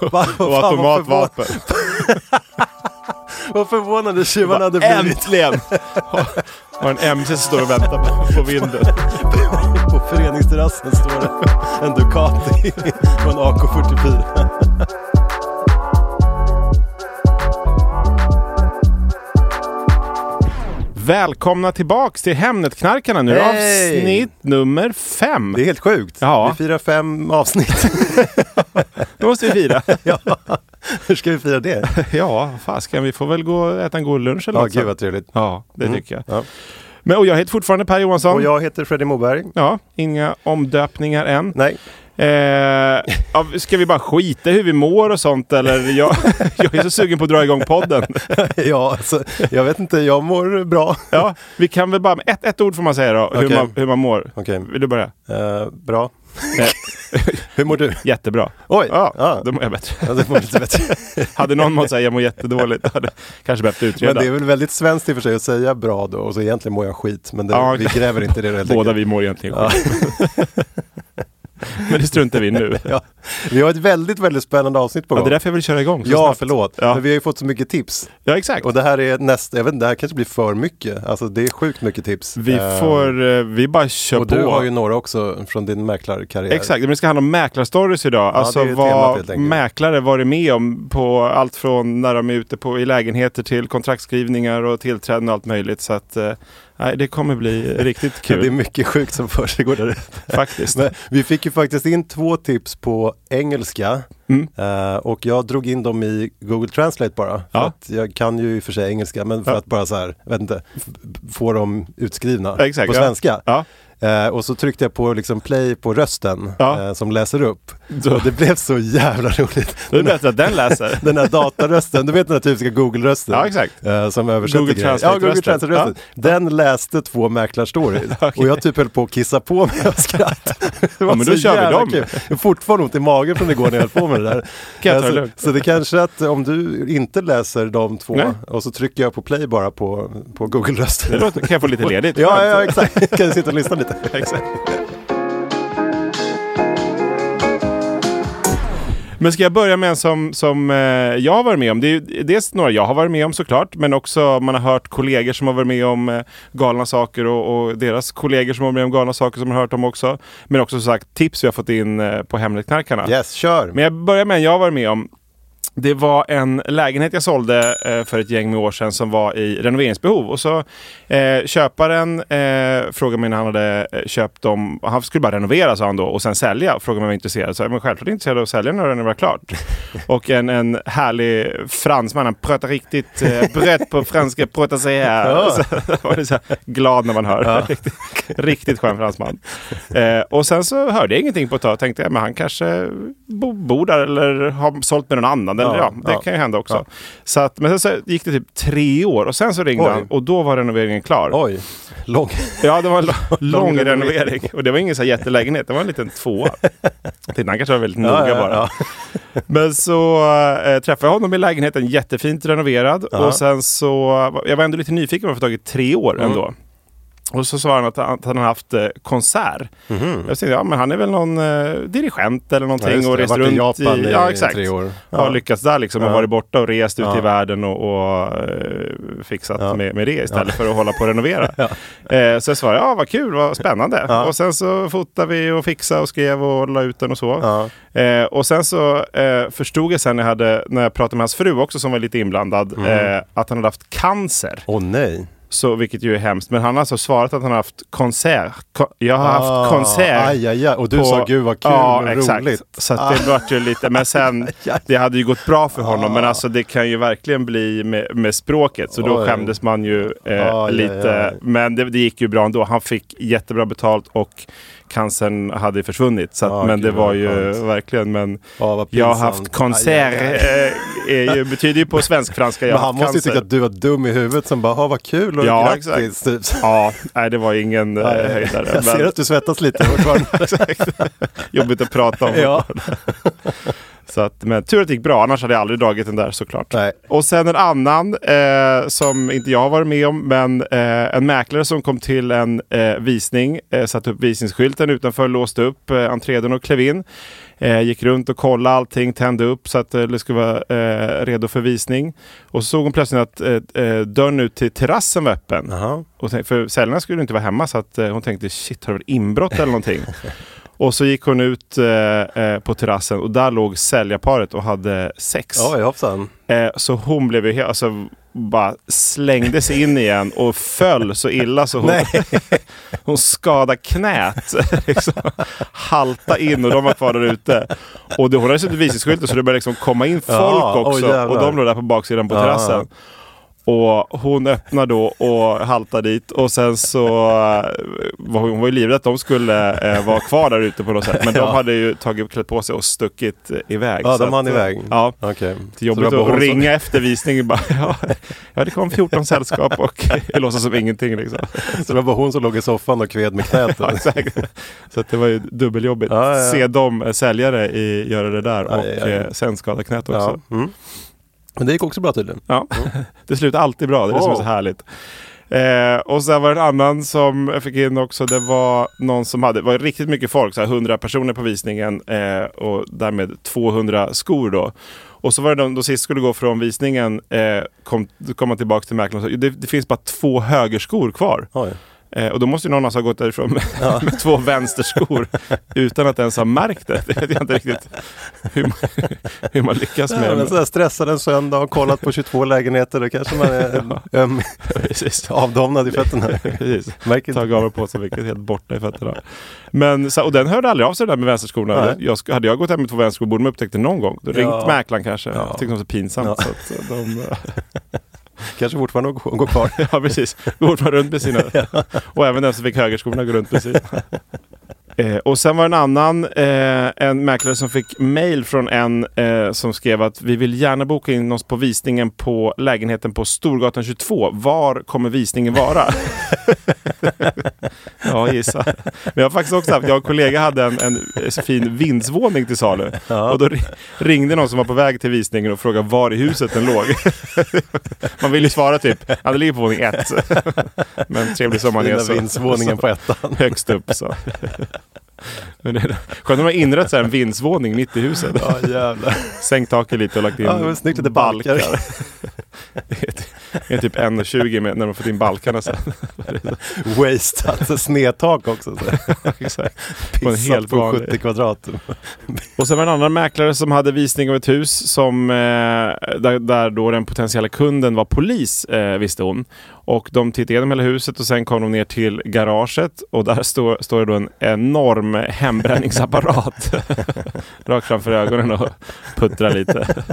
Och automatvapen. Vad förvånade tjuvarna hade blivit Äntligen! Har en MC som står och väntar på, på vinden. på föreningsterrassen står det en Ducati och en AK44. Välkomna tillbaks till Hemnetknarkarna nu. Hej! Avsnitt nummer fem. Det är helt sjukt. Ja. Vi firar fem avsnitt. Då måste vi fira. ja. Hur ska vi fira det? ja, fasken. Vi får väl gå och äta en god lunch eller Ja, något gud vad trevligt. Ja, det Mm. tycker jag. Ja. Men, och jag heter fortfarande Per Johansson. Och jag heter Freddy Moberg. Ja, inga omdöpningar än. Nej, Eh, ska vi bara skita hur vi mår och sånt eller? Jag, jag är så sugen på att dra igång podden. ja, alltså, jag vet inte, jag mår bra. Ja, vi kan väl bara, ett, ett ord får man säga då, hur, Okej. man, hur man mår. Okej, Vill du börja? eh, bra. Eh, Hur mår du? jättebra. Oj, Ja, ja. då mår jag bättre. Ja, det mår lite bättre. Hade någon mått säga jag mår jättedåligt, då hade kanske behövt Men utreda. det är väl väldigt svenskt i och för sig att säga bra då och så egentligen mår jag skit. Men det, Ja, vi gräver inte det Båda vi mår egentligen skit. Men det struntar vi i nu. Ja. Vi har ett väldigt, väldigt spännande avsnitt på Ja, gång. det är därför jag vill köra igång så Ja, snabbt. förlåt. Ja. Men vi har ju fått så mycket tips. Ja, exakt. Och det här är nästa, jag vet inte, det här kanske blir för mycket. Alltså det är sjukt mycket tips. Vi Eh, får, eh, vi bara kör Och på. du har ju några också från din mäklarkarriär. Exakt, men det ska handla om mäklarstories idag. alltså ju temat vad mäklare varit med om på allt från när de är ute på, i lägenheter till kontraktskrivningar och tillträden och allt möjligt. Så att eh, nej, det kommer bli riktigt Det är kul mycket sjukt som försiggår där ute. faktiskt. Men vi fick ju faktiskt in två tips på engelska. Mm. Eh, och jag drog in dem i Google Translate bara. För Ja. att jag kan ju i och för sig engelska, men för Ja. att bara så här, vet inte, få dem utskrivna Exakt, på svenska. Ja. Eh, och så tryckte jag på liksom play på rösten eh, som läser upp. Och det blev så jävla roligt. Då är det bättre att den läser. Den här datarösten, du vet den här typiska Google-rösten? Ja, exakt. Eh, som översätter Google grejer. Ja, Translate-rösten. Google Translate-rösten. Den läste två mäklarstories. Och jag typ höll på att kissa på mig av skratt. Det var Ja, men då kör vi dem. kul. Jag har fortfarande ont i magen från igår när jag höll på med det där. Kan det Eh, lugnt? så, så det kanske att om du inte läser de två Nej. och så trycker jag på play bara på, på Google-rösten. Det kan jag få lite ledigt? Ja, ja, exakt. Kan jag sitta och lyssna lite. Exakt. Men ska jag börja med en som, som eh, jag har varit med om? Det är dels några jag har varit med om såklart, men också man har hört kollegor som har varit med om eh, galna saker och, och deras kollegor som har varit med om galna saker som har hört om också. Men också som sagt tips vi har fått in eh, på Hemnetknarkarna. Yes, kör. Men jag börjar med en jag har varit med om. Det var en lägenhet jag sålde eh, för ett gäng med år sedan som var i renoveringsbehov. Och så eh, köparen eh, frågade mig när han hade eh, köpt dem. Han skulle bara renovera sa han då och sen sälja. Frågade mig om jag var intresserad. Så jag var självklart intresserad av att sälja när det var klart. och en, en härlig fransman, han pratar riktigt eh, brett på franska, pratar sig här. Ja. Så så här glad när man hör. Riktigt, riktigt skön fransman. Eh, och sen så hörde jag ingenting på ett tag. Tänkte jag, men han kanske bo, bor där eller har sålt med någon annan. Eller, Ja, ja, det ja. kan ju hända också. Så att, men sen så gick det typ tre år och sen så ringde Oj. han och då var renoveringen klar. Oj, lång. Ja, det var en lång, lång renovering. Och det var ingen så jättelägenhet, det var en liten tvåa. Tänkte han kanske var väldigt noga bara. Men så äh, träffade jag honom i lägenheten, jättefint renoverad. Och sen så, jag var ändå lite nyfiken på att få tag i tre år Mm. ändå. Och så svarade han att, han- att han har haft eh, konsert. Jag tänkte, ja men han är väl någon eh, dirigent eller. Ja, någonting det. och rest varit i runt Japan i, ja, exakt. tre år. Har lyckats där liksom och Ja. varit borta och rest ut Ja. i världen och, och eh, fixat Ja. med, med det istället för att hålla på och renovera. eh, så jag svarade, ja vad kul, vad spännande. Ja. Och sen så fotade vi och fixade och skrev och la ut den och så. Ja. Eh, och sen så eh, förstod jag sen när jag, hade, när jag pratade med hans fru också som var lite inblandad, Mm. att han hade haft cancer. Åh nej. Så, vilket ju är hemskt. Men han har alltså svarat att han har haft konsert. Ko- jag har haft konsert. Ah, Aj, aj, aj. Och du på- sa gud vad kul ja, och exakt. roligt. Så att det vart ju lite, men sen, det hade ju gått bra för honom. Men alltså det kan ju verkligen bli med, med språket. Så då Oj. skämdes man ju eh, lite. Men det, det gick ju bra ändå. Han fick jättebra betalt och cancern hade försvunnit. Så att, Ja, men det gud, var vad ju skönt. verkligen, men vad jag har haft aj. Eh, är ju, betyder ju på svensk-franska jag Men han måste ju cancer. tycka att du var dum i huvudet som bara, "Ha, vad kul och Ja, grattis. Typ. Ja, nej det var ingen eh, Nej, höjdare. Jag ser men- att du svettas lite fortfarande. Jobbigt att prata om. ja. Så att, men tur att det gick bra, annars hade jag aldrig dragit den där såklart. Nej. Och sen en annan eh, som inte jag har varit med om, men eh, en mäklare som kom till en eh, visning, eh, satte upp visningsskylten utanför, låste upp eh, entrédörren och klev in. Eh, gick runt och kollade allting, tände upp så att eh, det skulle vara redo för visning. Och så såg hon plötsligt att dörren ut till terrassen var öppen. Jaha. Och tänk, för säljarna skulle inte vara hemma så att hon tänkte shit har det varit inbrott eller någonting. och så gick hon ut eh, eh, på terrassen och där låg säljarparet och hade sex. Oj, hoppsan. Eh, så hon blev ju helt, alltså bara slängde sig in igen och föll så illa så hon, hon skadade knät. liksom, halta in och de var kvar där ute. Och det, hon hade suttit visningsskylten så det började liksom komma in folk Ja, också. jävlar. och de låg där på baksidan på Ja. terrassen. Och hon öppnar då och haltar dit och sen så eh, var hon, hon var ju livrädd att de skulle eh, vara kvar där ute på något sätt. Men de Ja. hade ju tagit klätt på sig och stuckit eh, iväg. Ja, de hann iväg. Ja, det Så jobbigt det var bara att hon som- ringa efter visningen bara, ja, ja det kom 14 sällskap och jag låtsas som ingenting liksom. Så det var bara hon som låg i soffan och kved med knät. Ja, exakt. Så det var ju dubbeljobbigt. Ja, ja, ja. Se dem eh, säljare i, göra det där och Aj, aj, aj. eh, sen skada knät också. Ja. Ja. Mm. Men det gick också bra tydligen. det slutar alltid bra, det är det som är så härligt. Eh, och sen var det en annan som jag fick in också. Det var någon som hade, det var riktigt mycket folk, så här 100 personer på visningen eh, och därmed 200 skor då. Och så var det de, de sist skulle gå från visningen, eh, kom, då kom man tillbaka till mäklaren och sa det, det finns bara två högerskor kvar. Oj. Eh, och då måste ju någon alltså ha gått därifrån med, med två vänsterskor utan att ens ha märkt det. Det vet jag inte riktigt hur man, hur man lyckas Nej, med. men stressad en söndag och kollat på 22 lägenheter. Då kanske man är öm, Precis. avdomnad i fötterna. Precis. Märker. Tagit av mig på sig vilket helt borta i fötterna. Men, så, och den hörde aldrig av sig det där med vänsterskorna. Jag, hade jag gått hem med två vänsterskor borde de upptäckt det någon gång. Då ringt Ja. mäklaren kanske. Ja. Tyckte det var så pinsamt. Ja. Så de, Kanske fortfarande går kvar. ja precis, går man runt med sina. Och även den som fick högerskorna går runt med sina. Eh, och sen var det en annan, eh, en mäklare som fick mail från en eh, som skrev att vi vill gärna boka in oss på visningen på lägenheten på Storgatan 22. Var kommer visningen vara? ja, gissa. Men jag har faktiskt också haft, jag och en kollega hade en, en fin vindsvåning till salu. Och då ri- ringde någon som var på väg till visningen och frågade var i huset den låg. Man vill ju svara typ, ja det ligger på våning ett. Men trevlig som man är Fina så, vindsvåningen på ettan. högst upp så. Men det är skönt att de har inrättat så här en vindsvåning mitt i huset. Ja jävlar. Sänkt taket lite och lagt in Ja, snyggt lite balkar. det är typ 1,20 med när de fått in balkarna sen. Waste, alltså snedtak också. Så. Exakt. På en Pissat på vanlig. 70 kvadrat. Och sen var det en annan mäklare som hade visning av ett hus som, eh, där, där då den potentiella kunden var polis, eh, visste hon. Och de tittade igenom hela huset och sen kom de ner till garaget och där står, står det då en enorm hembränningsapparat rakt framför ögonen och puttrar lite.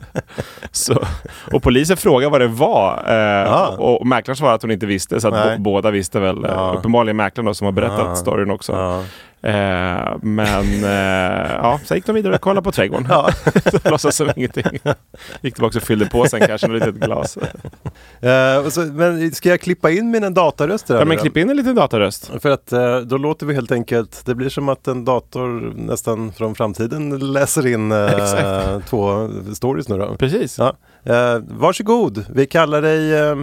Så, och polisen frågade vad det var eh, Ah. och, och mäklaren svarade att hon inte visste så att båda visste väl. Eh, Ja. Uppenbarligen mäklaren då som har berättat Ah. storyn också. Ja. Eh, men eh, ja, sen gick de vidare och kollade på trädgården. Ja. Låtsas som ingenting. Gick tillbaka och fyllde på sen kanske med ett litet glas. Eh, så, men ska jag klippa in mina dataröster? här Ja men klipp in en liten dataröst. För att eh, då låter vi helt enkelt, det blir som att en dator nästan från framtiden läser in två stories nu då. Precis. Ja. Eh, varsågod, vi kallar dig eh,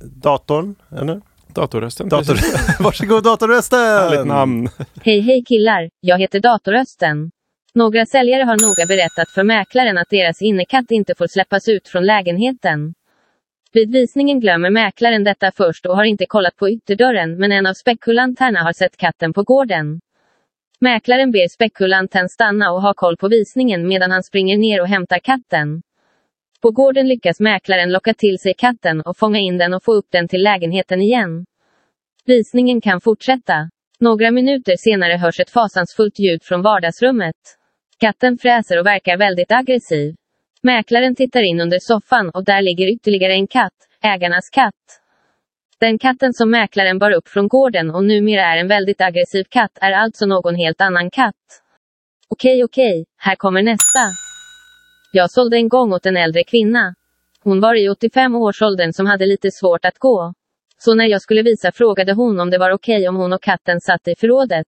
datorn, eller? Datorrösten. Dator... Varsågod datorrösten! Härligt namn. Hej hej killar, jag heter Datorrösten. Några säljare har noga berättat för mäklaren att deras innekatt inte får släppas ut från lägenheten. Vid visningen glömmer mäklaren detta först och har inte kollat på ytterdörren men en av spekulanterna har sett katten på gården. Mäklaren ber spekulanten stanna och ha koll på visningen medan han springer ner och hämtar katten. På gården lyckas mäklaren locka till sig katten och fånga in den och få upp den till lägenheten igen. Visningen kan fortsätta. Några minuter senare hörs ett fasansfullt ljud från vardagsrummet. Katten fräser och verkar väldigt aggressiv. Mäklaren tittar in under soffan och där ligger ytterligare en katt, ägarnas katt. Den katten som mäklaren bar upp från gården och numera är en väldigt aggressiv katt är alltså någon helt annan katt. Okej okej, här kommer nästa. Jag sålde en gång åt en äldre kvinna. Hon var i 85-årsåldern som hade lite svårt att gå. Så när jag skulle visa frågade hon om det var okej om hon och katten satt i förrådet.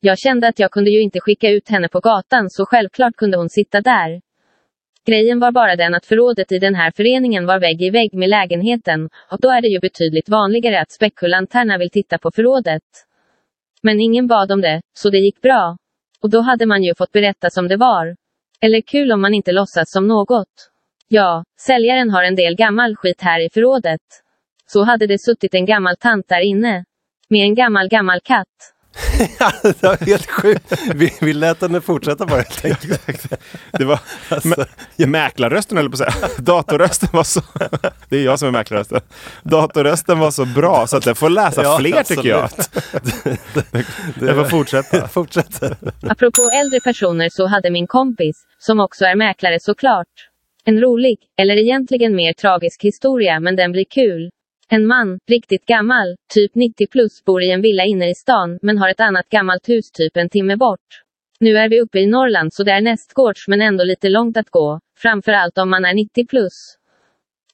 Jag kände att jag kunde ju inte skicka ut henne på gatan så självklart kunde hon sitta där. Grejen var bara den att förrådet i den här föreningen var vägg i vägg med lägenheten, och då är det ju betydligt vanligare att spekulanterna vill titta på förrådet. Men ingen bad om det, så det gick bra. Och då hade man ju fått berätta som det var. Eller kul om man inte låtsas som något. Ja, säljaren har en del gammal skit här i förrådet. Så hade det suttit en gammal tant där inne. Med en gammal gammal katt. det var helt sjukt. Vi, vi lät henne fortsätta bara helt enkelt. Det var Alltså, mä- mäklarrösten höll på att säga. Datorrösten var så... Det är jag som är mäklarrösten. Datorrösten var så bra så att jag får läsa Ja, fler tycker jag. Jag får fortsätta. Fortsätt. Apropå äldre personer så hade min kompis, som också är mäklare såklart. En rolig, eller egentligen mer tragisk historia men den blir kul. En man, riktigt gammal, typ 90 plus, bor i en villa inne i stan, men har ett annat gammalt hus typ en timme bort. Nu är vi uppe i Norrland så det är nästgårds men ändå lite långt att gå, framförallt om man är 90 plus.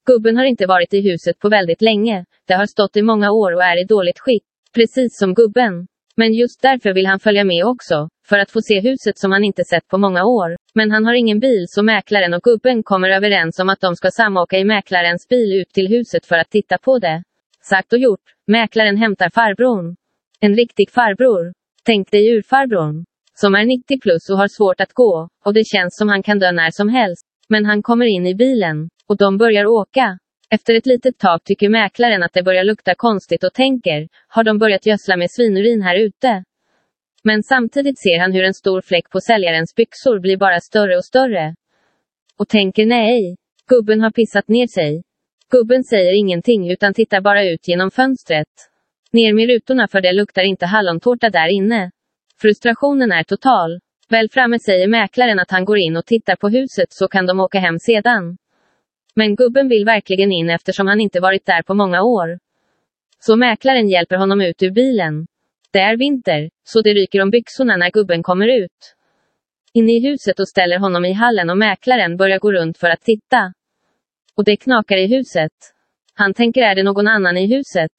Gubben har inte varit i huset på väldigt länge, det har stått i många år och är i dåligt skick, precis som gubben. Men just därför vill han följa med också, för att få se huset som han inte sett på många år. Men han har ingen bil så mäklaren och gubben kommer överens om att de ska samåka i mäklarens bil ut till huset för att titta på det. Sagt och gjort, mäklaren hämtar farbrorn. En riktig farbror. Tänk dig urfarbrorn. Som är 90 plus och har svårt att gå, och det känns som han kan dö när som helst. Men han kommer in i bilen, och de börjar åka. Efter ett litet tag tycker mäklaren att det börjar lukta konstigt och tänker, har de börjat gödsla med svinurin här ute? Men samtidigt ser han hur en stor fläck på säljarens byxor blir bara större och större. Och tänker nej, gubben har pissat ner sig. Gubben säger ingenting utan tittar bara ut genom fönstret. Ner med rutorna för det luktar inte hallontårta där inne. Frustrationen är total. Väl framme säger mäklaren att han går in och tittar på huset så kan de åka hem sedan. Men gubben vill verkligen in eftersom han inte varit där på många år. Så mäklaren hjälper honom ut ur bilen. Det är vinter, så det ryker om byxorna när gubben kommer ut. Inne i huset och ställer honom i hallen och mäklaren börjar gå runt för att titta. Och det knakar i huset. Han tänker är det någon annan i huset?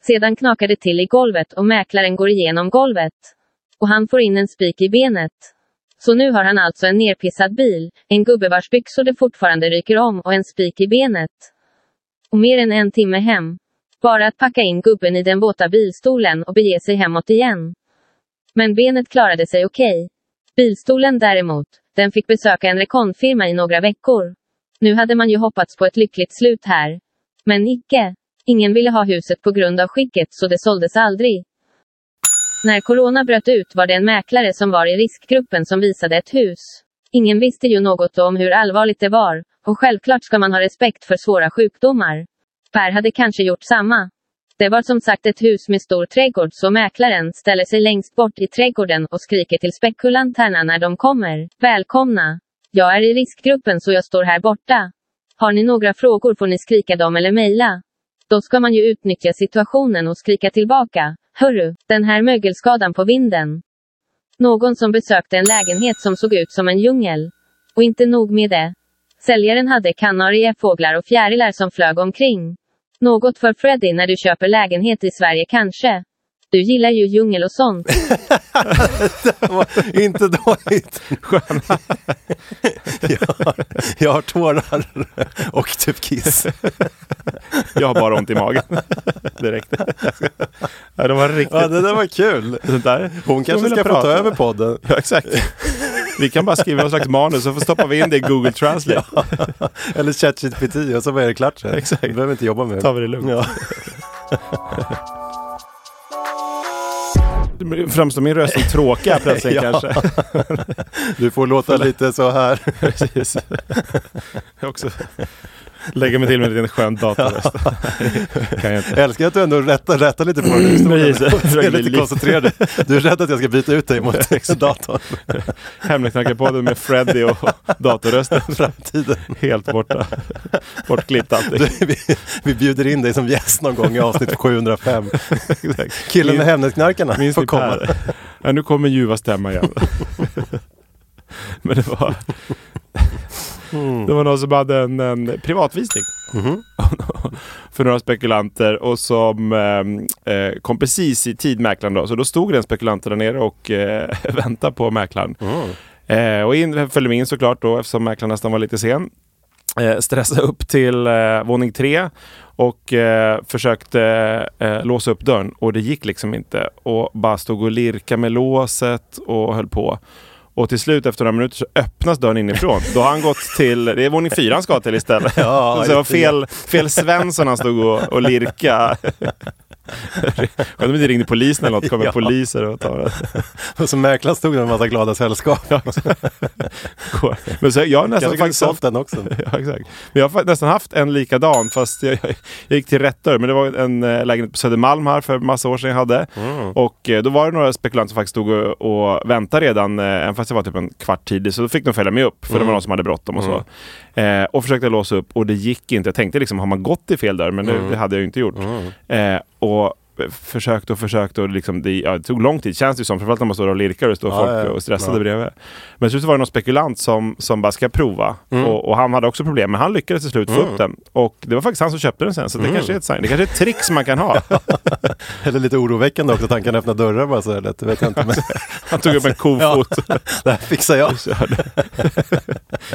Sedan knakar det till i golvet och mäklaren går igenom golvet. Och han får in en spik i benet. Så nu har han alltså en nerpissad bil, en gubbe vars byxor det fortfarande ryker om och en spik i benet. Och mer än en timme hem. Bara att packa in gubben i den våta bilstolen och bege sig hemåt igen. Men benet klarade sig okej. Bilstolen däremot, den fick besöka en rekonfirma i några veckor. Nu hade man ju hoppats på ett lyckligt slut här. Men icke. Ingen ville ha huset på grund av skicket så det såldes aldrig. När corona bröt ut var det en mäklare som var i riskgruppen som visade ett hus. Ingen visste ju något om hur allvarligt det var, och självklart ska man ha respekt för svåra sjukdomar. Per hade kanske gjort samma. Det var som sagt ett hus med stor trädgård så mäklaren ställer sig längst bort i trädgården och skriker till spekulanterna när de kommer. Välkomna! Jag är i riskgruppen så jag står här borta. Har ni några frågor får ni skrika dem eller mejla. Då ska man ju utnyttja situationen och skrika tillbaka. Hörru, den här mögelskadan på vinden. Någon som besökte en lägenhet som såg ut som en djungel. Och inte nog med det. Säljaren hade kanariefåglar och fjärilar som flög omkring. Något för Freddy när du köper lägenhet i Sverige kanske. Du gillar ju djungel och sånt. inte dåligt. jag, jag har tårar och typ kiss. Jag har bara ont i magen. Direkt. Ja, det var riktigt... Ja, det där var kul. Sånt där. Hon kanske ska få prata. ta över podden. Ja, exakt. Vi kan bara skriva någon slags manus så får stoppar vi in det i Google Translate. Eller ChatGPT och så var det klart sen. Exakt. Du behöver inte jobba med det. tar vi det lugnt. Ja. Framstår min röst som tråkig här plötsligt Ja. kanske. Du får låta lite så här. Precis. Också lägga mig till med en liten skön datorröst. kan jag inte. Älskar att du ändå rättar, rättar lite på den här historien. Lite koncentrerad. Du är rädd att jag ska byta ut dig mot datorn. Hemligknarkarpodden med Freddy och datorrösten. Framtiden. Helt borta. Bortklippt allting. Du, vi, vi bjuder in dig som gäst någon gång i avsnitt 705. Exakt. Killen med Hemnetknarkarna Minns får komma. Ja, nu kommer ljuva stämma igen. Men det var... Det var någon som hade en, en privatvisning. Mhm. för några spekulanter och som eh, eh, kom precis i tid mäklaren då. Så då stod den spekulanten där nere och eh, väntade på mäklaren. Mm. Eh, och in, följde med in såklart då eftersom mäklaren nästan var lite sen. Eh, stressade upp till eh, våning tre och eh, försökte eh, låsa upp dörren och det gick liksom inte. Och bara stod och lirka med låset och höll på. Och till slut efter några minuter så öppnas dörren inifrån. Då har han gått till, det är våning fyra han ska till istället. Ja, så det var fel, fel Svensson han stod och, och lirka. Skönt om det ringde polisen eller något, kommer Ja. poliser och tar det. Och så mäklaren stod det en massa glada sällskap. Ja. Men så jag har nästan Kanske faktiskt haft, den också. ja, exakt. Men jag har nästan haft en likadan fast jag, jag, jag gick till rätt dörr. Men det var en eh, lägenhet på Södermalm här för massa år sedan jag hade. Mm. Och eh, då var det några spekulanter som faktiskt stod och, och väntade redan, eh, även fast det var typ en kvart tidigt. Så då fick de följa med upp, för det var någon som hade bråttom och så. Eh, och försökte låsa upp och det gick inte. Jag tänkte liksom, har man gått i fel dörr? Men det, det hade jag ju inte gjort. Eh, och försökte och försökte och liksom det, ja, det tog lång tid känns det som. Framförallt när man står och lirkar och det står Ja, folk ja, och stressade ja. bredvid. Men slut var det någon spekulant som, som bara ska prova. Mm. Och, och han hade också problem, men han lyckades till slut få upp den. Och det var faktiskt han som köpte den sen. Så Mm. det kanske är ett sign. Det kanske är ett trick som man kan ha. Eller lite oroväckande också att han kan öppna dörrar bara så här lätt. Vet jag inte. Men Han tog upp en kofot. det här fixar jag.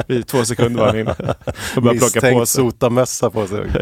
I två sekunder var han inne. Misstänkt sig. sotamössa på sig.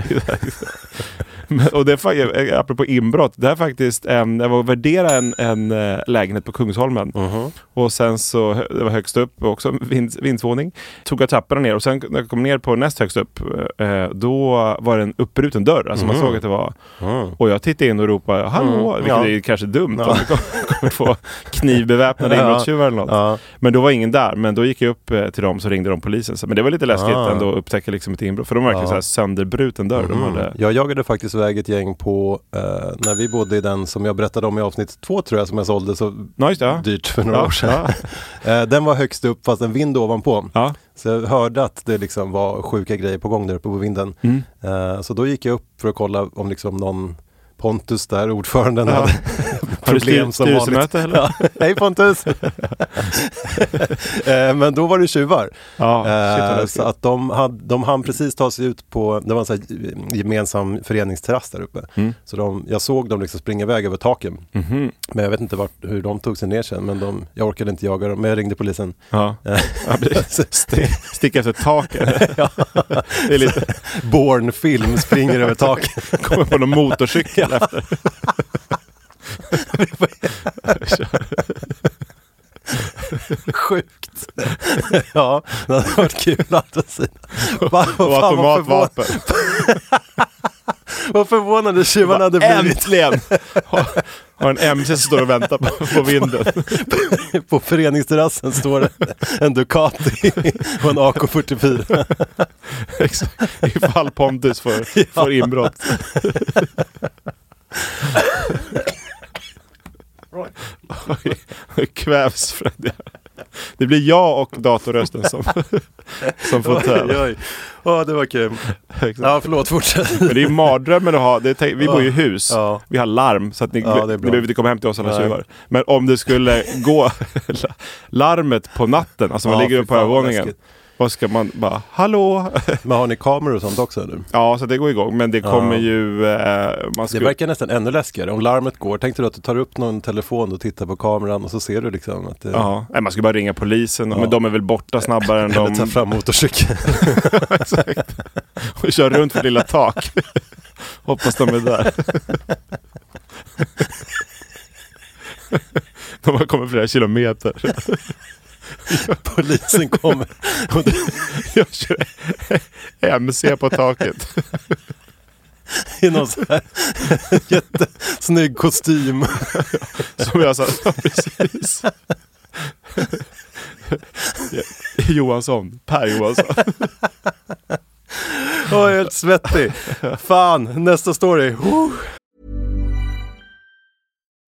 Och det är, eh, apropå inbrott, det är faktiskt en, jag var och värderade en, en eh, lägenhet på Kungsholmen. Mhm. Och sen så, det var högst upp, också vind, vindsvåning. Tog jag trapporna ner och sen när jag kom ner på näst högst upp, eh, då var det en uppbruten dörr. Alltså man såg att det var... Mm. Och jag tittade in och ropade hallå, vilket Ja. är kanske dumt Ja. om det kommer två knivbeväpnade inbrottstjuvar eller något. Men då var ingen där, men då gick jag upp till dem så ringde de polisen. Men det var lite läskigt Ah. ändå att upptäcka liksom ett inbrott. För de var verkligen Ja. så här sönderbruten dörr. De Mm. hade, Jag jagade faktiskt iväg ett gäng på, eh, när vi bodde i den som jag berättade om i avsnitt två tror jag som jag sålde så det. Ja. dyrt för några Ja, år sedan. ja. Eh, den var högst upp fast en vind ovanpå. Ja. Så jag hörde att det liksom var sjuka grejer på gång där uppe på vinden. Mm. Eh, så då gick jag upp för att kolla om liksom någon Pontus där, ordföranden, Ja. hade problem som vanligt. eller? Ja, hej Pontus! Eh, Men då var det tjuvar. Ja, shit, Eh, så att de, hade, de hann precis ta sig ut på, det var en här gemensam föreningsterrass där uppe. Mm. Så de, jag såg dem liksom springa iväg över taken. Mhm. Men jag vet inte vart, hur de tog sig ner sen. Men de, jag orkade inte jaga dem, men jag ringde polisen. Ja. Eh. Sti- Sticka efter taket. ja. Det är lite, Born-film springer över taket. kommer på någon motorcykel efter. Sjukt. ja, det hade varit kul å andra sidan. Och automatvapen. vad förvånande tjuvarna hade blivit Äntligen! Har, har en MC som står och väntar på, på vinden. på föreningsterrassen står det en Ducati och en AK44. Exakt. Ifall Pontus får, får inbrott. Oj, kvävs Freddy. Det blir jag och datorrösten som, som får oj. Åh, det var kul. Exakt. Ja, förlåt, fortsätt. Men det är ju mardrömmen att ha, det vi bor ju i hus, Ja. vi har larm så att ni, Ja, ni behöver inte komma hem till oss alla tjuvar. Men om det skulle gå larmet på natten, alltså man Ja, ligger fy på övervåningen. Vad ska man bara, hallå? Men har ni kameror och sånt också eller? ja, så det går igång. Men det kommer Ja. ju... Eh, man Det verkar nästan ännu läskigare. Om larmet går, tänk dig att du tar upp någon telefon och tittar på kameran och så ser du liksom att det... Ja, nej, man ska bara ringa polisen. Ja. Men de är väl borta snabbare än Eller de... ta fram motorcykeln. Exakt. Och kör runt för lilla tak. Hoppas de är där. De har kommit flera kilometer. Polisen kommer. Och det Jag kör MC på taket. är någon så här jättesnygg kostym. Som jag sa, precis. Johansson, Per Johansson. Jag är helt svettig. Fan, nästa story.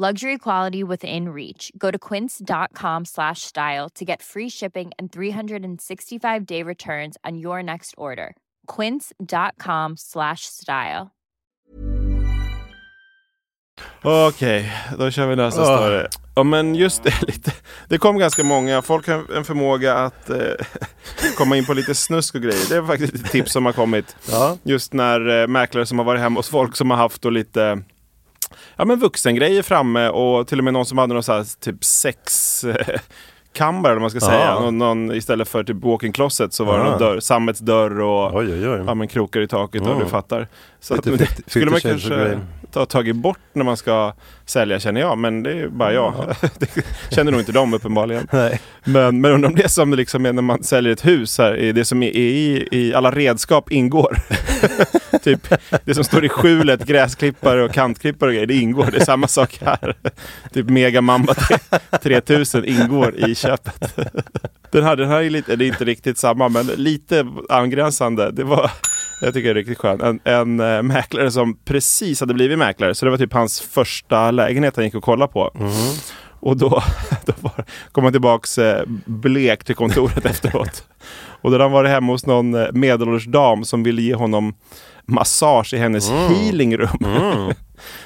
Luxury quality within reach. Go to quince.com slash style to get free shipping and 365 day returns on your next order. Quince.com slash style. Okej, då kör vi nästa Ah. story. Ja men just det, lite, det kom ganska många. Folk har en förmåga att eh, komma in på lite snusk och grejer. Det är faktiskt ett tips som har kommit. Ja. Just när eh, mäklare som har varit hemma hos folk som har haft då lite ja, men vuxengrejer framme och till och med någon som hade någon så här, typ sex kammare eller man ska säga. Ja. Någon, någon, istället för typ walk-in closet så var det Ja. någon dörr, sammetsdörr och Oj, oj, oj. ja, men krokar i taket och du fattar. Så att, men det skulle man kanske ta tagit bort när man ska sälja känner jag. Men det är bara jag. det känner nog inte de uppenbarligen. Nej. Men, men undrar om det är som det liksom är när man säljer ett hus här. Det som är i, i alla redskap ingår. typ det som står i skjulet, gräsklippare och kantklippare och grejer. Det ingår. Det är samma sak här. typ Mega Mamba 3000 ingår i köpet. Den här, den här är, lite, det är inte riktigt samma men lite angränsande. Det var, jag tycker det är riktigt skönt. En, en äh, mäklare som precis hade blivit mäklare. Så det var typ hans första lägenhet han gick och kollade på. Och då, då var, kom han tillbaks eh, blek till kontoret efteråt. Och då hade han varit hemma hos någon eh, medelålders dam som ville ge honom massage i hennes healingrum.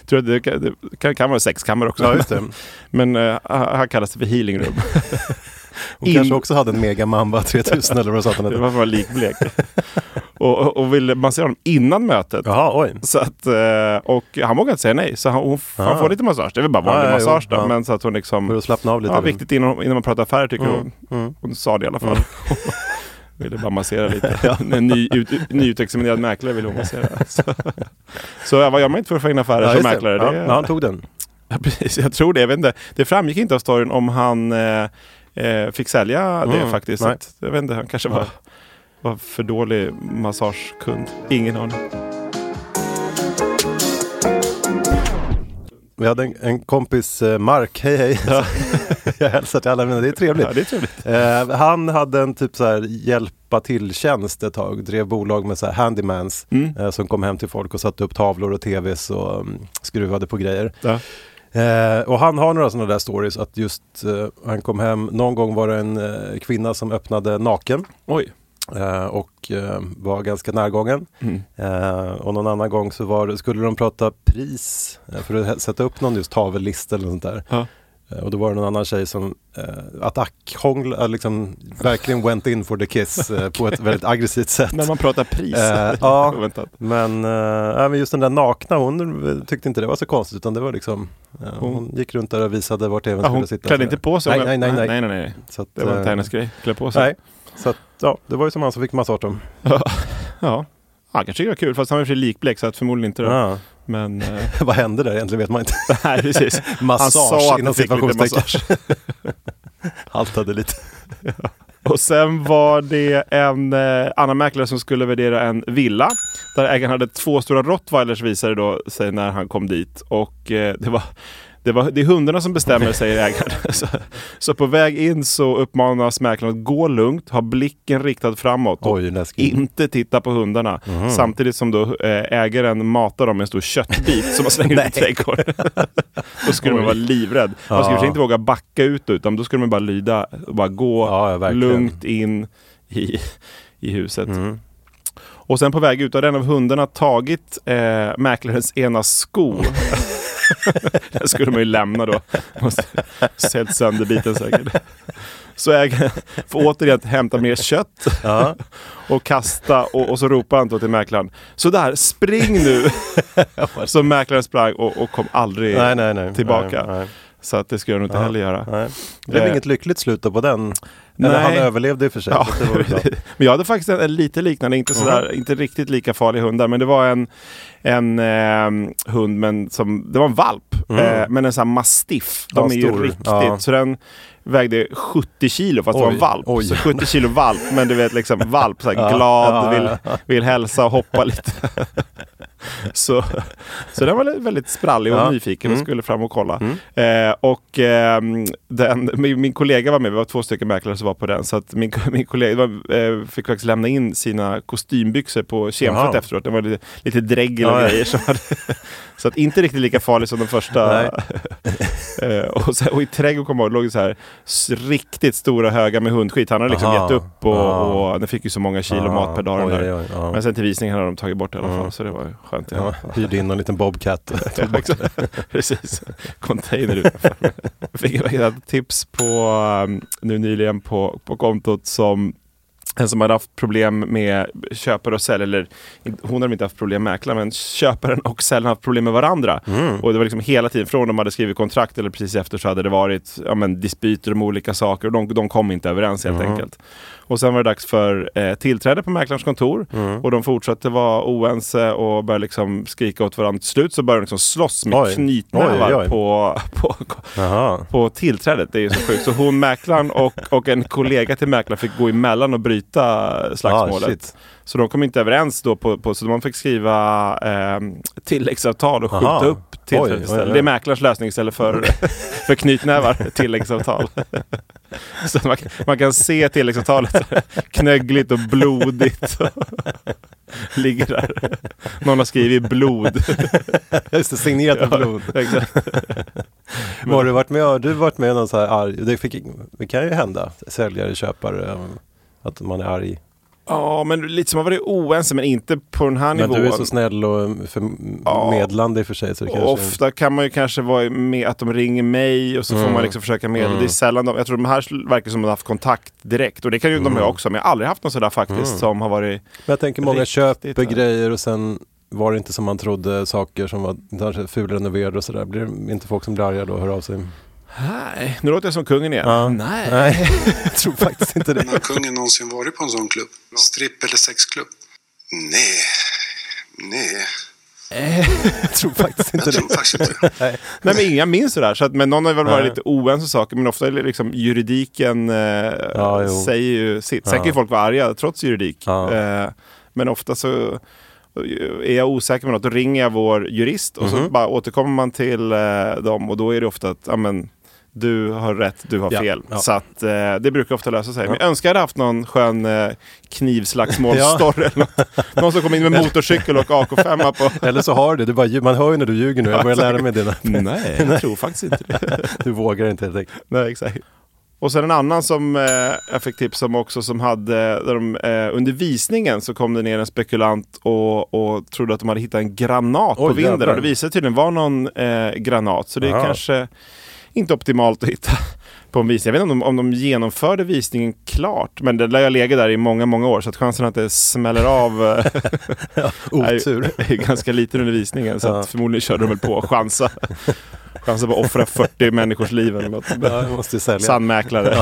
Tror det, kan- det kan, kan vara sexkammare också. Ja, just det. Men eh, han kallas det för healingrum. Hon In- kanske också hade en Mega Mamba 3000 eller vad sa han Det hette. var likblek. och, och, och ville massera honom innan mötet. Jaha, oj. Så att, eh, och han vågade inte säga nej. Så han, hon, han Ah. får lite massage. Det är väl bara vanlig jo. massage då. Ja. Men så att hon liksom... För att slappna av lite. Ja, viktigt innan, innan man pratar affärer tycker Mm, hon. mm. Hon sa det i alla fall. Ville bara massera lite. En ny, ut, nyutexaminerad mäklare ville hon massera. Så, så ja, vad gör man inte för att få in affärer Ja, som det. mäklare? Ja, Det, men han tog den. Ja, precis, jag tror det. Jag vet inte. Det framgick inte av storyn om han eh, eh, fick sälja det Mm, faktiskt. nej. Så att, jag vet inte, han kanske var, var för dålig massagekund. Ingen aning. Vi hade en, en kompis, eh, Mark, hej hej. jag hälsar till alla mina, det är trevligt. Ja, det är trevligt. Eh, han hade en typ så här hjälpa till-tjänst ett tag, drev bolag med så här handymans Mm. eh, som kom hem till folk och satte upp tavlor och tvs och um, skruvade på grejer. Ja. Eh, och han har några sådana där stories att just eh, han kom hem, någon gång var det en eh, kvinna som öppnade naken Oj. Eh, och eh, var ganska närgången. Mm. Eh, och någon annan gång så var skulle de prata pris för att sätta upp någon just tavellista eller något sånt där. Ja. Och då var det någon annan tjej som eh, attackhångla, eh, liksom verkligen went in for the kiss eh, på ett väldigt aggressivt sätt. När man pratar pris. Ja. Men, eh, men just den där nakna, hon tyckte inte det var så konstigt utan det var liksom Hon- hon, gick runt där och visade vart tvn Ja, skulle hon sitta. klädde så inte på sig. Nej, nej, nej, nej. nej, nej, nej. Så att, Det var inte hennes grej. Klä på sig. Nej, så att, ja, det var ju som han som fick massage då. Ja. Han kanske det var kul, fast han var för sig likblek så att förmodligen inte. Då. Ja. Men eh, Vad hände där egentligen vet man inte. nej, precis. Massage inom situationstecken. Haltade lite. Och sen var det en eh, annan mäklare som skulle värdera en villa. Där ägaren hade två stora rottweilers visade då sig när han kom dit. Och eh, det var det, var, det är hundarna som bestämmer, säger ägaren. Så, så på väg in så uppmanas mäklaren att gå lugnt, ha blicken riktad framåt och Oj, inte titta på hundarna. Mhm. Samtidigt som då eh, ägaren matar dem med en stor köttbit som man slänger ut i trädgården. då skulle man vara livrädd. Man skulle Ja. inte våga backa ut utan då skulle man bara lyda och bara gå Ja, ja, lugnt in i, i huset. Mm. Och sen på väg ut hade en av hundarna tagit eh, mäklarens ena sko. Den skulle man ju lämna då. Måste Helt sönderbiten säkert. Så ägaren får återigen hämta mer kött Ja. och kasta och, och så ropar han då till mäklaren. Sådär, spring nu! så mäklaren sprang och, och kom aldrig Nej, nej, nej. tillbaka. Så att det skulle jag nog inte Ja. heller göra. Nej. Det blev Eh. inget lyckligt slut på den. Eller Nej. han överlevde i och för sig. Ja, ju men jag hade faktiskt en, en lite liknande, inte, sådär, inte riktigt lika farlig hundar, men det var en, en eh, hund, men som, det var en valp, eh, men en sån här mastiff. De Ja, är ju stor. riktigt, Ja. så den vägde 70 kilo fast det var Oj, en valp. oj. Så 70 kilo valp, men du vet liksom valp, så glad, vill, vill hälsa och hoppa lite. så, så den var väldigt sprallig och Ja. nyfiken och Mm. skulle fram och kolla. Eh, och ehm, den, min, min kollega var med, vi var två stycken mäklare som var på den. Så att min, min kollega var, eh, fick faktiskt lämna in sina kostymbyxor på Jaha. efteråt. Det var lite, lite dregel och Ja, grejer. Som hade, så att inte riktigt lika farlig som den första. Eh, och, så, och i trädgården kommer jag låg så här riktigt stora högar med hundskit. Han hade liksom Aha. gett upp och, Ja. och den fick ju så många kilo mat per dag. Oj, oj, oj. Men sen till visningen hade de tagit bort det i alla fall. Mm. Så det var skönt. Ja, hyrde in en liten bobcat. Precis. Container utanför. Fick ett tips på, um, nu nyligen på, på kontot som en som hade haft problem med köpare och säljare, eller hon hade inte haft problem med mäklaren, men köparen och säljaren haft problem med varandra. Mm. Och det var liksom hela tiden, från de hade skrivit kontrakt eller precis efter så hade det varit ja, men, dispyter om olika saker och de, de kom inte överens helt Mm. enkelt. Och sen var det dags för eh, tillträde på mäklarens kontor Mm. och de fortsatte vara oense och började liksom skrika åt varandra. Till slut så började de liksom slåss med Oj. knytnävar Oj, oj. På, på, på tillträdet. Det är ju så sjukt. Så hon, mäklaren och, och en kollega till mäklaren fick gå emellan och bryta slagsmålet. Ah. Så de kom inte överens då, på, på, så de fick skriva eh, tilläggsavtal och skjuta Aha. upp oj. Det är mäklarens lösning istället för, för knytnävar, tilläggsavtal. så man, man kan se tilläggsavtalet knöggligt och blodigt. Ligger där. Någon har skrivit blod. Just det, signerat med blod. Exakt. Har du varit med, du varit med någon så här arg, det, fick, det kan ju hända, säljare, köpare, att man är arg. Ja, men lite som att vara oense, men inte på den här Men nivån. du är så snäll och um, för, Ja. medlande i och för sig. Så kanske, Ofta kan man ju kanske vara med att de ringer mig och så får Mm. man liksom försöka medla. Mm. Det är sällan de, jag tror de här verkar som att de har haft kontakt direkt. Och det kan ju de Mm. ha också, men jag har aldrig haft någon sådär faktiskt Mm. som har varit... Men jag tänker många köper här. grejer och sen var det inte som man trodde saker som var kanske fulrenoverade och sådär. Blir det inte folk som blir arga då och hör av sig? Nej, nu låter jag som kungen igen. Ja. Nej. Nej, jag tror faktiskt inte det. Har kungen någonsin varit på en sån klubb? Stripp eller sexklubb? Nej. Nej, Jag tror faktiskt inte jag tror det. faktiskt inte det. Nej, men inga minns sådär. Så att, men någon har väl varit Nej. lite oense saker, men ofta är det liksom juridiken eh, Ja, säger ju sitt. Sen kan ju folk vara arga trots juridik. Ja. Eh, men ofta så är jag osäker med något, då ringer jag vår jurist och så Mhm. bara återkommer man till eh, dem och då är det ofta att ja, men, du har rätt, du har Ja, fel. ja. Så att, eh, det brukar ofta lösa sig. Ja. Men jag önskar jag hade haft någon skön eh, knivslagsmålsstory Ja. Någon som kom in med motorcykel och AK5 på. Eller så har du det, du bara, man hör ju när du ljuger nu. Jag börjar lära mig det. Nej, jag tror faktiskt inte det. Du vågar inte helt enkelt. Nej, exakt. Och sen en annan som eh, jag fick tips om också som hade, där de, eh, under visningen så kom det ner en spekulant och, och trodde att de hade hittat en granat på Oj, vinden. jävlar. Och det visade tydligen vara någon eh, granat. Så det är Aha. kanske inte optimalt att hitta på en visning. Jag vet inte om de, om de genomförde visningen klart. Men det lär jag legat där i många, många år. Så att chansen att det smäller av eh, Otur. är, är ganska liten under visningen. Så Ja. att förmodligen körde de väl på och chansa. Chansen på att offra 40 människors liv eller något. Ja, måste ju sälja. Sann mäklare.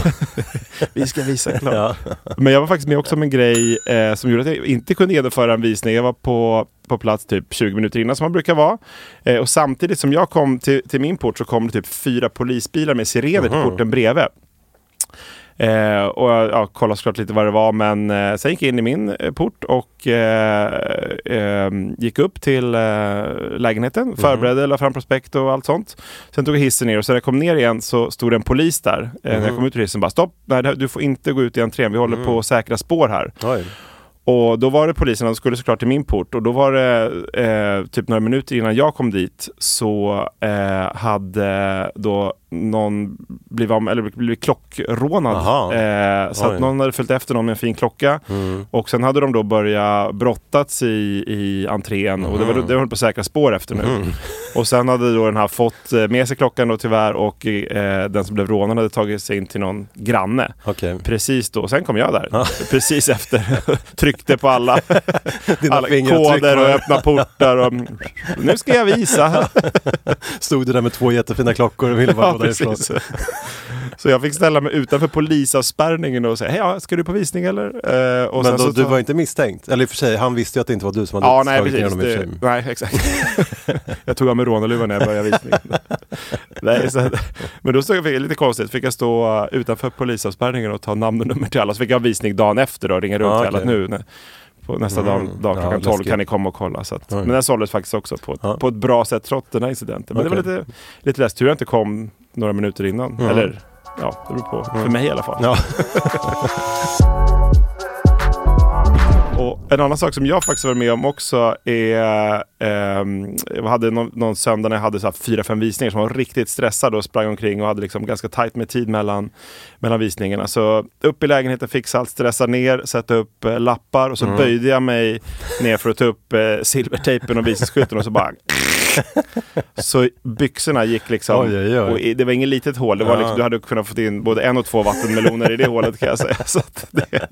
Vi ska visa klart. Ja. Men jag var faktiskt med också om en grej eh, som gjorde att jag inte kunde genomföra en visning. Jag var på, på plats typ 20 minuter innan som man brukar vara. Eh, och samtidigt som jag kom till, till min port så kom det typ fyra polisbilar med sirener till porten bredvid. Eh, och jag ja, kollade såklart lite vad det var men eh, sen gick jag in i min eh, port och eh, eh, gick upp till eh, lägenheten, förberedde, la fram prospekt och allt sånt. Sen tog jag hissen ner och sen när jag kom ner igen så stod det en polis där. Eh, När jag kom ut ur hissen bara stopp, nej, du får inte gå ut i entrén, vi håller på att säkra spår här. Oj. Och då var det polisen, de skulle såklart till min port. Och då var det eh, typ några minuter innan jag kom dit så eh, hade då någon blivit, om, eller blivit klockrånad. Eh, så Oj. att någon hade följt efter någon med en fin klocka. Mm. Och sen hade de då börjat brottats i, i entrén och det var, det var på säkra spår efter nu. Mm. Och sen hade då den här fått eh, med sig klockan då tyvärr och eh, den som blev rånad hade tagit sig in till någon granne. Okej. Precis då, sen kom jag där. Precis efter. Tryckte på alla, alla koder och öppna portar. Och, nu ska jag visa. Stod du där med två jättefina klockor och ville bara därifrån. precis. Så jag fick ställa mig utanför polisavspärrningen och säga hej, ska du på visning eller? Eh, och Men då, du var inte misstänkt? Eller i och för sig, han visste ju att det inte var du som hade Ja, nej slagit ner precis. honom i och nej, exakt. jag tog av mig rånarluvan när jag började visningen. nej, så, men då stod jag, lite konstigt, fick jag stå uh, utanför polisavspärrningen och ta namn och nummer till alla. Så fick jag visning dagen efter och ringa runt Ah, till alla nu. När, på nästa dag, dag Ja, klockan 12 läskigt. kan ni komma och kolla. Så att, men den såldes faktiskt också på Ja. på ett bra sätt trots den här incidenten. Men det Okej. var lite, lite lätt tur jag inte kom några minuter innan. Mm. Eller ja, det beror på. För mig i alla fall. En annan sak som jag faktiskt var med om också är ehm, Jag hade någon, någon söndag när jag hade så fyra, fem visningar som var riktigt stressad och sprang omkring och hade liksom ganska tajt med tid mellan, mellan visningarna. Så upp i lägenheten, fixa allt, stressa ner, sätta upp eh, lappar och så Mm. böjde jag mig ner för att ta upp eh, silvertejpen och visningsskylten och så bara så byxorna gick liksom, Oj, oj, oj. och i- det var inget litet hål, det var Ja. liksom, du hade kunnat få in både en och två vattenmeloner i det hålet kan jag säga. Det,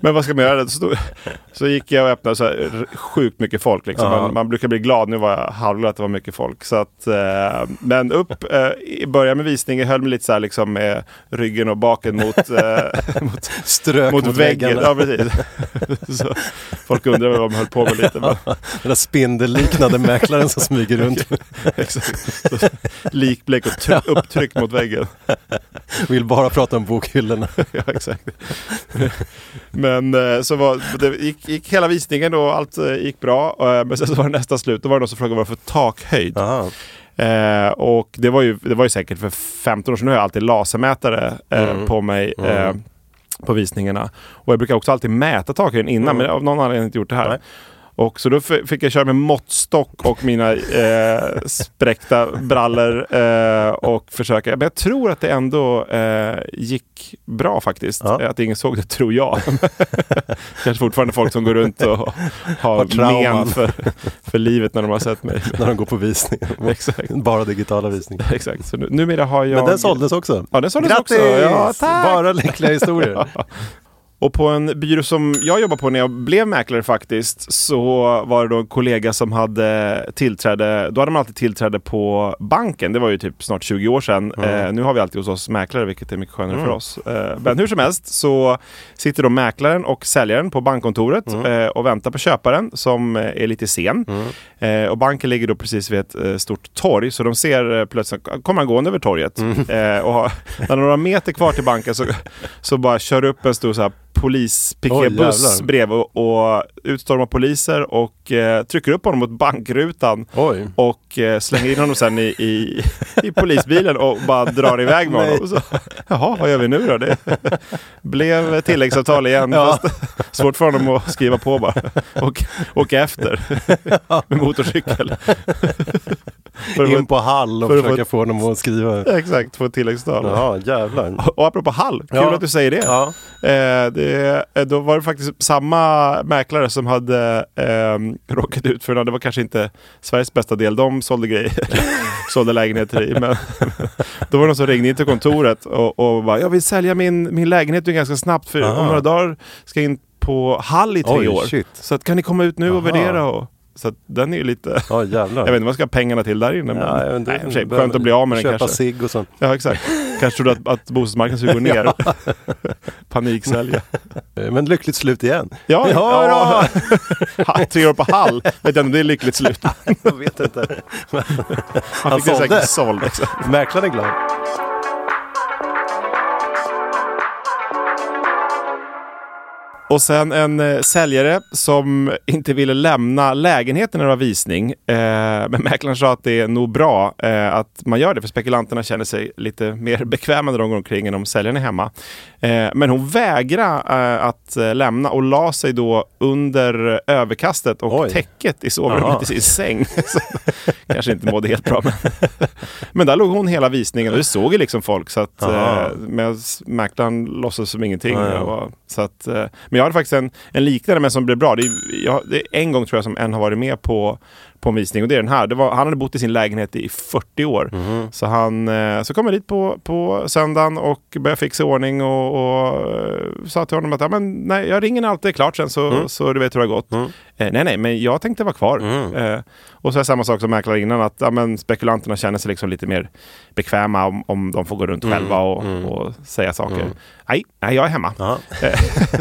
men vad ska man göra? Så, så gick jag och öppnade så här, sjukt mycket folk. Liksom. Ja. Man, man brukar bli glad, nu var jag halvglad att det var mycket folk. Så att, eh, men upp, eh, i början med visningen, höll mig lite så här liksom med ryggen och baken mot, eh, mot, Strök mot, mot, väggen. Ja, precis. så, folk undrar vad de höll på med lite. Men, Den där spindelliknande mäklaren som smyger runt. likblek och try- upptryckt mot väggen. Vill bara prata om bokhyllorna. ja, exakt. Men eh, så var, det gick, gick hela visningen och allt eh, gick bra. Eh, Men sen så var det nästa slut. Då var det någon som frågade vad för takhöjd. Aha. Eh, och det var, ju, det var ju säkert för 15 år sedan. Nu har jag alltid lasermätare eh, Mm. på mig. Eh, Mm. på visningarna. Och jag brukar också alltid mäta takhöjden innan, Mm. men av någon anledning har jag inte gjort det här. Nej. Och så då fick jag köra med måttstock och mina eh, spräckta brallor eh, och försöka. Men jag tror att det ändå eh, gick bra faktiskt. Ja. Att ingen såg det, tror jag. Kanske fortfarande folk som går runt och har men för, för livet när de har sett mig. När de går på visning. Exakt. Bara digitala visningar. Exakt. Så nu, numera har jag... Men den såldes också. Ja, den såldes Grattis! också. Ja, tack! Bara lyckliga historier. Och på en byrå som jag jobbade på när jag blev mäklare faktiskt så var det då en kollega som hade tillträde, då hade man alltid tillträde på banken. Det var ju typ snart 20 år sedan. Mm. Eh, nu har vi alltid hos oss mäklare vilket är mycket skönare Mm. för oss. Eh, men hur som helst så sitter då mäklaren och säljaren på bankkontoret Mm. eh, och väntar på köparen som eh, är lite sen. Mm. Eh, och banken ligger då precis vid ett eh, stort torg så de ser plötsligt, kommer han gående över torget. Mm. Och har, när några meter kvar till banken så, så bara kör upp en stor så här Oj, polispikébuss jävlar. bredvid och, och utstormar poliser och eh, trycker upp honom mot bankrutan Oj. och eh, slänger in honom sen i, i, i polisbilen och bara drar iväg med honom. Och så, Jaha, vad gör vi nu då? Det blev tilläggsavtal igen. Ja. Fast svårt för honom att skriva på bara. Och åka efter med motorcykel. För få In på Hall och för att få försöka ett- få honom att skriva. Exakt, få ett tilläggsavtal. Ja, jävlar. Och apropå Hall, kul Ja. att du säger det. Ja. Eh, det. eh, Då var det faktiskt samma mäklare som hade eh, råkat ut för, det var kanske inte Sveriges bästa del, de sålde grejer, sålde lägenheter i. Men då var det någon som ringde in till kontoret och, och bara, jag vill sälja min, min lägenhet ganska snabbt för Aha. om några dagar ska jag in på Hall i tre Oj, år. shit. Så att, kan ni komma ut nu och Aha. värdera? Och, Så den är ju lite... Ja. Jag vet inte vad ska pengarna till där inne. Men, Ja, jag vet inte. nej, skönt att bli av med den Köpa kanske. cigg och sånt. Ja exakt. Kanske trodde att, att bostadsmarknaden skulle gå ner. Paniksälja. Eh, Men lyckligt slut igen. Ja, Ja, ja. Ha, Tre år på Hall. Vet jag om det är lyckligt slut. Jag vet inte. Han Han sålde. säkert såld. Mäklaren är glad. Och sen en eh, säljare som inte ville lämna lägenheten när det var visning. Eh, men mäklaren sa att det är nog bra eh, att man gör det för spekulanterna känner sig lite mer bekväma när de går omkring än om säljaren är hemma. Eh, men hon vägrade eh, att eh, lämna och la sig då under överkastet och Oj. täcket i sovrummet i sin säng. Kanske inte mådde helt bra. Men, men där låg hon hela visningen och det såg ju liksom folk. Så att, eh, mäklaren låtsades som ingenting. Och, så att, men jag hade faktiskt en, en liknande men som blev bra. Det är, jag, det är en gång tror jag som en har varit med på, på en visning och det är den här. Var, han hade bott i sin lägenhet i 40 år. Mhm. Så han eh, så kom jag dit på, på söndagen och började fixa ordning och, och eh, sa till honom att ja, men, nej, jag ringer när allt är klart sen så, Mm. så du vet hur det har gått. Mm. Eh, nej, nej, men jag tänkte vara kvar. Mm. Eh, och så är samma sak som mäklare innan, att ja, men spekulanterna känner sig liksom lite mer bekväma om, om de får gå runt Mm. själva och, Mm. och säga saker. Mm. Nej, nej, jag är hemma. Ja.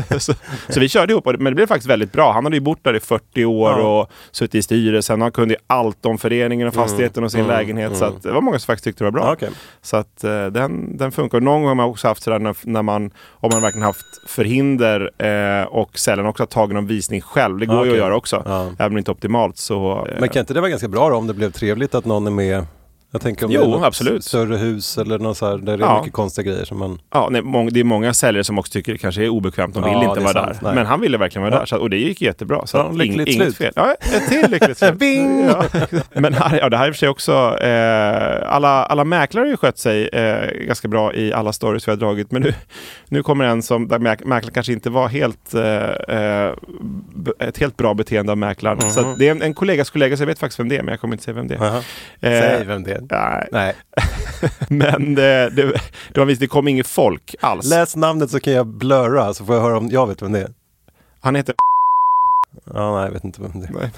så, så vi körde ihop, men det blev faktiskt väldigt bra. Han hade ju bott där i 40 år Ja. och suttit i styrelsen. Han kunde ju allt om föreningen och fastigheten och sin Mm. lägenhet. Så Mm. att det var många som faktiskt tyckte det var bra. Okej. Så att eh, den, den funkar. Någon gång har man också haft sådär när, när man, om man verkligen haft förhinder eh, och sällan också har tagit någon visning själv. Det går Ja, ju att göra också. Ja. Även om det inte är optimalt så... eh, Men kan inte det vara ganska bra då, om det blev trevligt att någon är med? Jag tänker om Jo, det är absolut. större hus eller något så här, där det är Ja. mycket konstiga grejer som man... Ja, nej, mång- det är många säljare som också tycker det kanske är obekvämt. De vill Ja, inte vara sant. där. Nej. Men han ville verkligen vara Ja. där. Så, och det gick jättebra. Så Ja, lyckligt inget slut. fel. Ja, ett till lyckligt slut. Bing! Men här, ja, det här är i och för sig också... Eh, alla, alla mäklare har ju skött sig eh, ganska bra i alla stories vi har dragit. Men nu, nu kommer en som där mäk- mäklaren kanske inte var helt... Eh, eh, b- ett helt bra beteende av mäklaren. Mhm. Så att det är en, en kollegas kollega, så jag vet faktiskt vem det är. Men jag kommer inte säga vem det är. Eh, Säg vem det är. Nej. Nej. Men det, det, det, var visst, det kom inget folk alls. Läs namnet så kan jag blurra så får jag höra om jag vet vem det är. Han heter... Ja, nej, jag vet inte vem det är. Nej.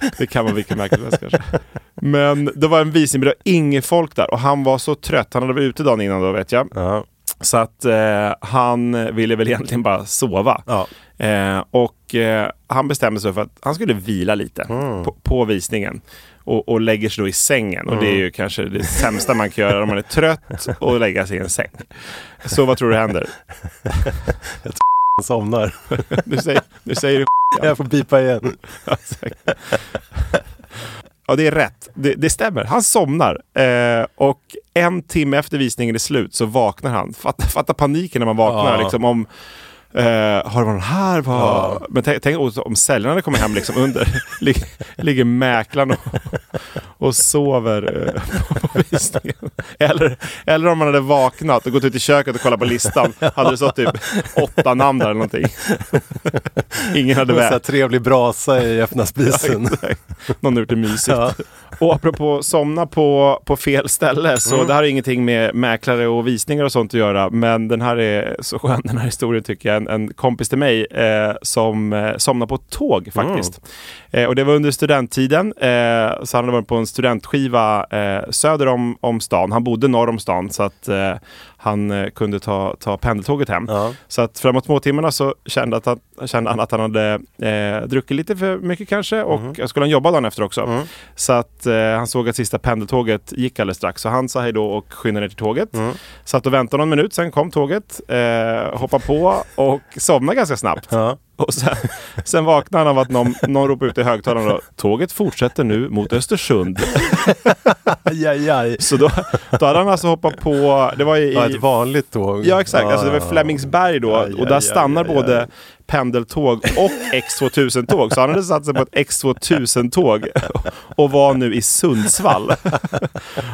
Det kan vara vilken mäklare som helst kanske. Men det var en visning, det var inget folk där och han var så trött. Han hade varit ute dagen innan då vet jag. Ja. Så att eh, han ville väl egentligen bara sova. Ja. Eh, och eh, han bestämde sig för att han skulle vila lite Mm. på, på visningen. Och, och lägger sig då i sängen. Och det är ju kanske det sämsta man kan göra om man är trött och lägga sig i en säng. Så vad tror du händer? Han somnar. Nu säger, nu säger du Jag får bipa igen. Ja, det är rätt. Det, det stämmer. Han somnar. Eh, och en timme efter visningen är slut så vaknar han. Fatta, fatta paniken när man vaknar. Ja. Liksom om, eh, har det varit här? Ja. Men tänk, tänk om säljarna kommer hem liksom under. ligger, ligger mäklaren och, och sover eh, på, visningen. Eller, eller om man hade vaknat och gått ut i köket och kollat på listan. Hade det stått typ åtta namn där eller någonting. Ingen hade väl. trevlig brasa i öppna spisen. Någon har gjort det mysigt. Ja. Och apropå somna på, på fel ställe, så Mm. det här har ingenting med mäklare och visningar och sånt att göra. Men den här är så skön, den här historien tycker jag. En, en kompis till mig eh, som eh, somnade på ett tåg faktiskt. Eh, och det var under studenttiden. Eh, så han hade varit på en studentskiva eh, söder om, om stan. Han bodde norr om stan så att eh, han eh, kunde ta, ta pendeltåget hem. Ja. Så att framåt småtimmarna så kände, att han, kände han att han hade eh, druckit lite för mycket kanske och Mhm. skulle han jobba dagen efter också. Mm. Så att eh, han såg att sista pendeltåget gick alldeles strax. Så han sa hej då och skyndade ner till tåget. Mm. Satt och väntade någon minut, sen kom tåget. Eh, hoppade på och somnade ganska snabbt. Ja. Och sen, sen vaknade han av att någon, någon ropade ut i högtalaren då, Tåget fortsätter nu mot Östersund. Aj, aj, aj. Så då, då hade han alltså hoppat på, det var i, Ja, vanligt tåg. Ja exakt, alltså det var Ja. Flemingsberg då Aj, och där stannar både. Pendeltåg och X2000-tåg. Så han hade satt sig på ett X2000-tåg och var nu i Sundsvall.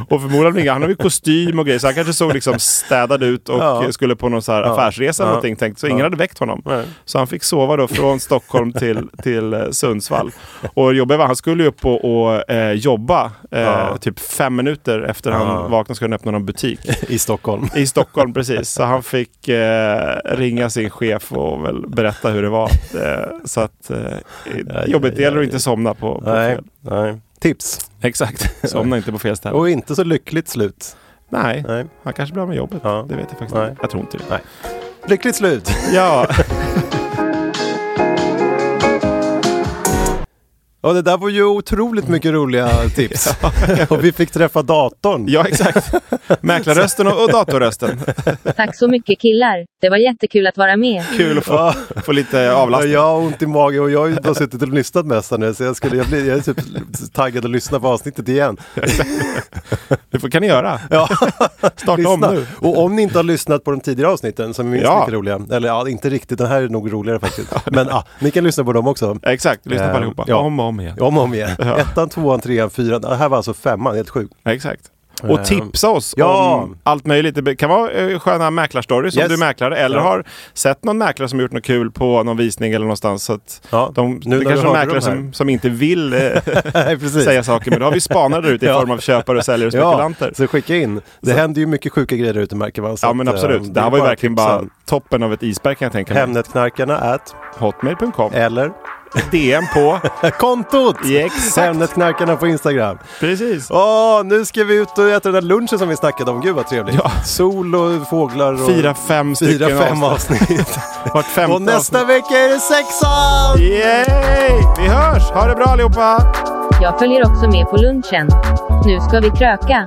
och förmodligen, han hade ju kostym och grejer så han kanske såg liksom städad ut och Ja. skulle på någon så här Ja. affärsresa eller Ja. någonting. Tänkt, så ingen hade väckt honom. Nej. Så han fick sova då från Stockholm till, till eh, Sundsvall. Och jobbiga var, han skulle ju upp och, och eh, jobba eh, Ja. typ fem minuter efter han vaknade skulle han öppna någon butik. I Stockholm. I Stockholm, precis. Så han fick eh, ringa sin chef och väl berätta berätta hur det var. Eh, Så att eh, jobbigt, det gäller att inte somna på, på Nej, fel. nej. Tips. Exakt, somna inte på fel ställe. Och inte så lyckligt slut. Nej, Nej. han kanske blir av med jobbet. Ja. Det vet jag faktiskt Nej. inte. Jag tror inte det. Nej. Lyckligt slut. Ja, Och det där var ju otroligt mycket roliga tips. och vi fick träffa datorn. ja exakt. Mäklarrösten och, och datorrösten. Tack så mycket killar. Det var jättekul att vara med. Kul att få, Ja. få lite Ja, avlastning. jag har ont i magen och jag har ju bara suttit och lyssnat mest här nu så jag, skulle, jag, blir, jag är typ taggad att lyssna på avsnittet igen. Det får- kan ni göra. Ja, Starta om nu. Och om ni inte har lyssnat på de tidigare avsnitten som är minst Ja. lika roliga, eller ja, inte riktigt, den här är nog roligare faktiskt. Men ja, ni kan lyssna på dem också. Exakt, lyssna på Eh, allihopa. ja. Om och om igen. Om och om igen. Ja. Ettan, tvåan, trean, fyran. Det här var alltså femman, helt sjukt. Exakt. Och Eh, tipsa oss ja. om allt möjligt. Det kan vara eh, sköna mäklarstories om Yes. du är mäklare eller Ja. har sett någon mäklare som gjort något kul på någon visning eller någonstans. Så att Ja, de, nu det kanske är mäklare som, som inte vill eh, säga saker. Men då har vi spanare där ute i Ja. form av köpare, och säljare och Ja, spekulanter. så skicka in. Det Så- händer ju mycket sjuka grejer där ute märker man. Ja men att, eh, absolut. Det här är var ju verkligen tipsa. bara toppen av ett isberg kan jag tänka mig. Hemnetknarkarna at Hotmail.com. eller DM på. kontot! Ja, exakt. Hemnetknarkarna på Instagram. Precis. Åh, nu ska vi ut och äta den där lunchen som vi snackade om. Gud vad trevligt. Ja. Sol och fåglar och Fyra, fem stycken fyra, fem avsnitt. avsnitt. Vart femte och nästa avsnitt. vecka är det sexan! Yay! Vi hörs! Ha det bra allihopa! Jag följer också med på lunchen. Nu ska vi kröka.